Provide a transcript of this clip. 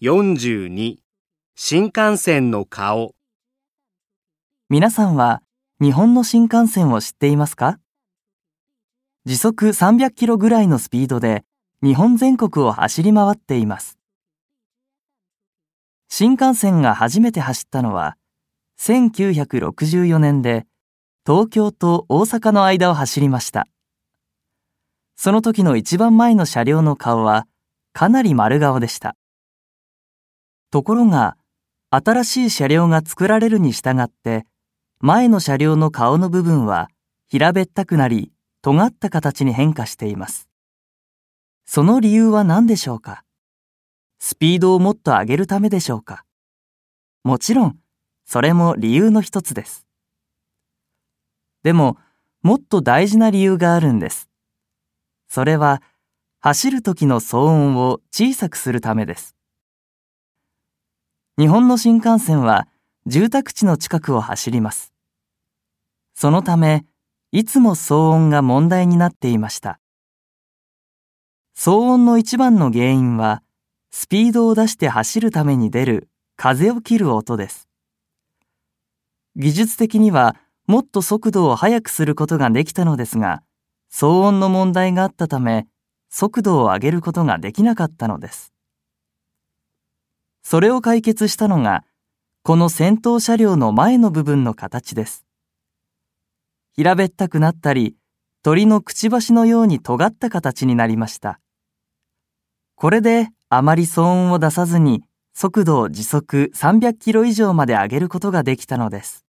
42新幹線の顔皆さんは日本の新幹線を知っていますか？時速300キロぐらいのスピードで日本全国を走り回っています。新幹線が初めて走ったのは1964年で東京と大阪の間を走りました。その時の一番前の車両の顔はかなり丸顔でした。ところが、新しい車両が作られるに従って、前の車両の顔の部分は平べったくなり、尖った形に変化しています。その理由は何でしょうか？スピードをもっと上げるためでしょうか？もちろん、それも理由の一つです。でも、もっと大事な理由があるんです。それは、走る時の騒音を小さくするためです。日本の新幹線は住宅地の近くを走ります。そのため、いつも騒音が問題になっていました。騒音の一番の原因は、スピードを出して走るために出る風を切る音です。技術的にはもっと速度を速くすることができたのですが、騒音の問題があったため、速度を上げることができなかったのです。それを解決したのが、この先頭車両の前の部分の形です。平べったくなったり、鳥のくちばしのように尖った形になりました。これであまり騒音を出さずに、速度を時速300キロ以上まで上げることができたのです。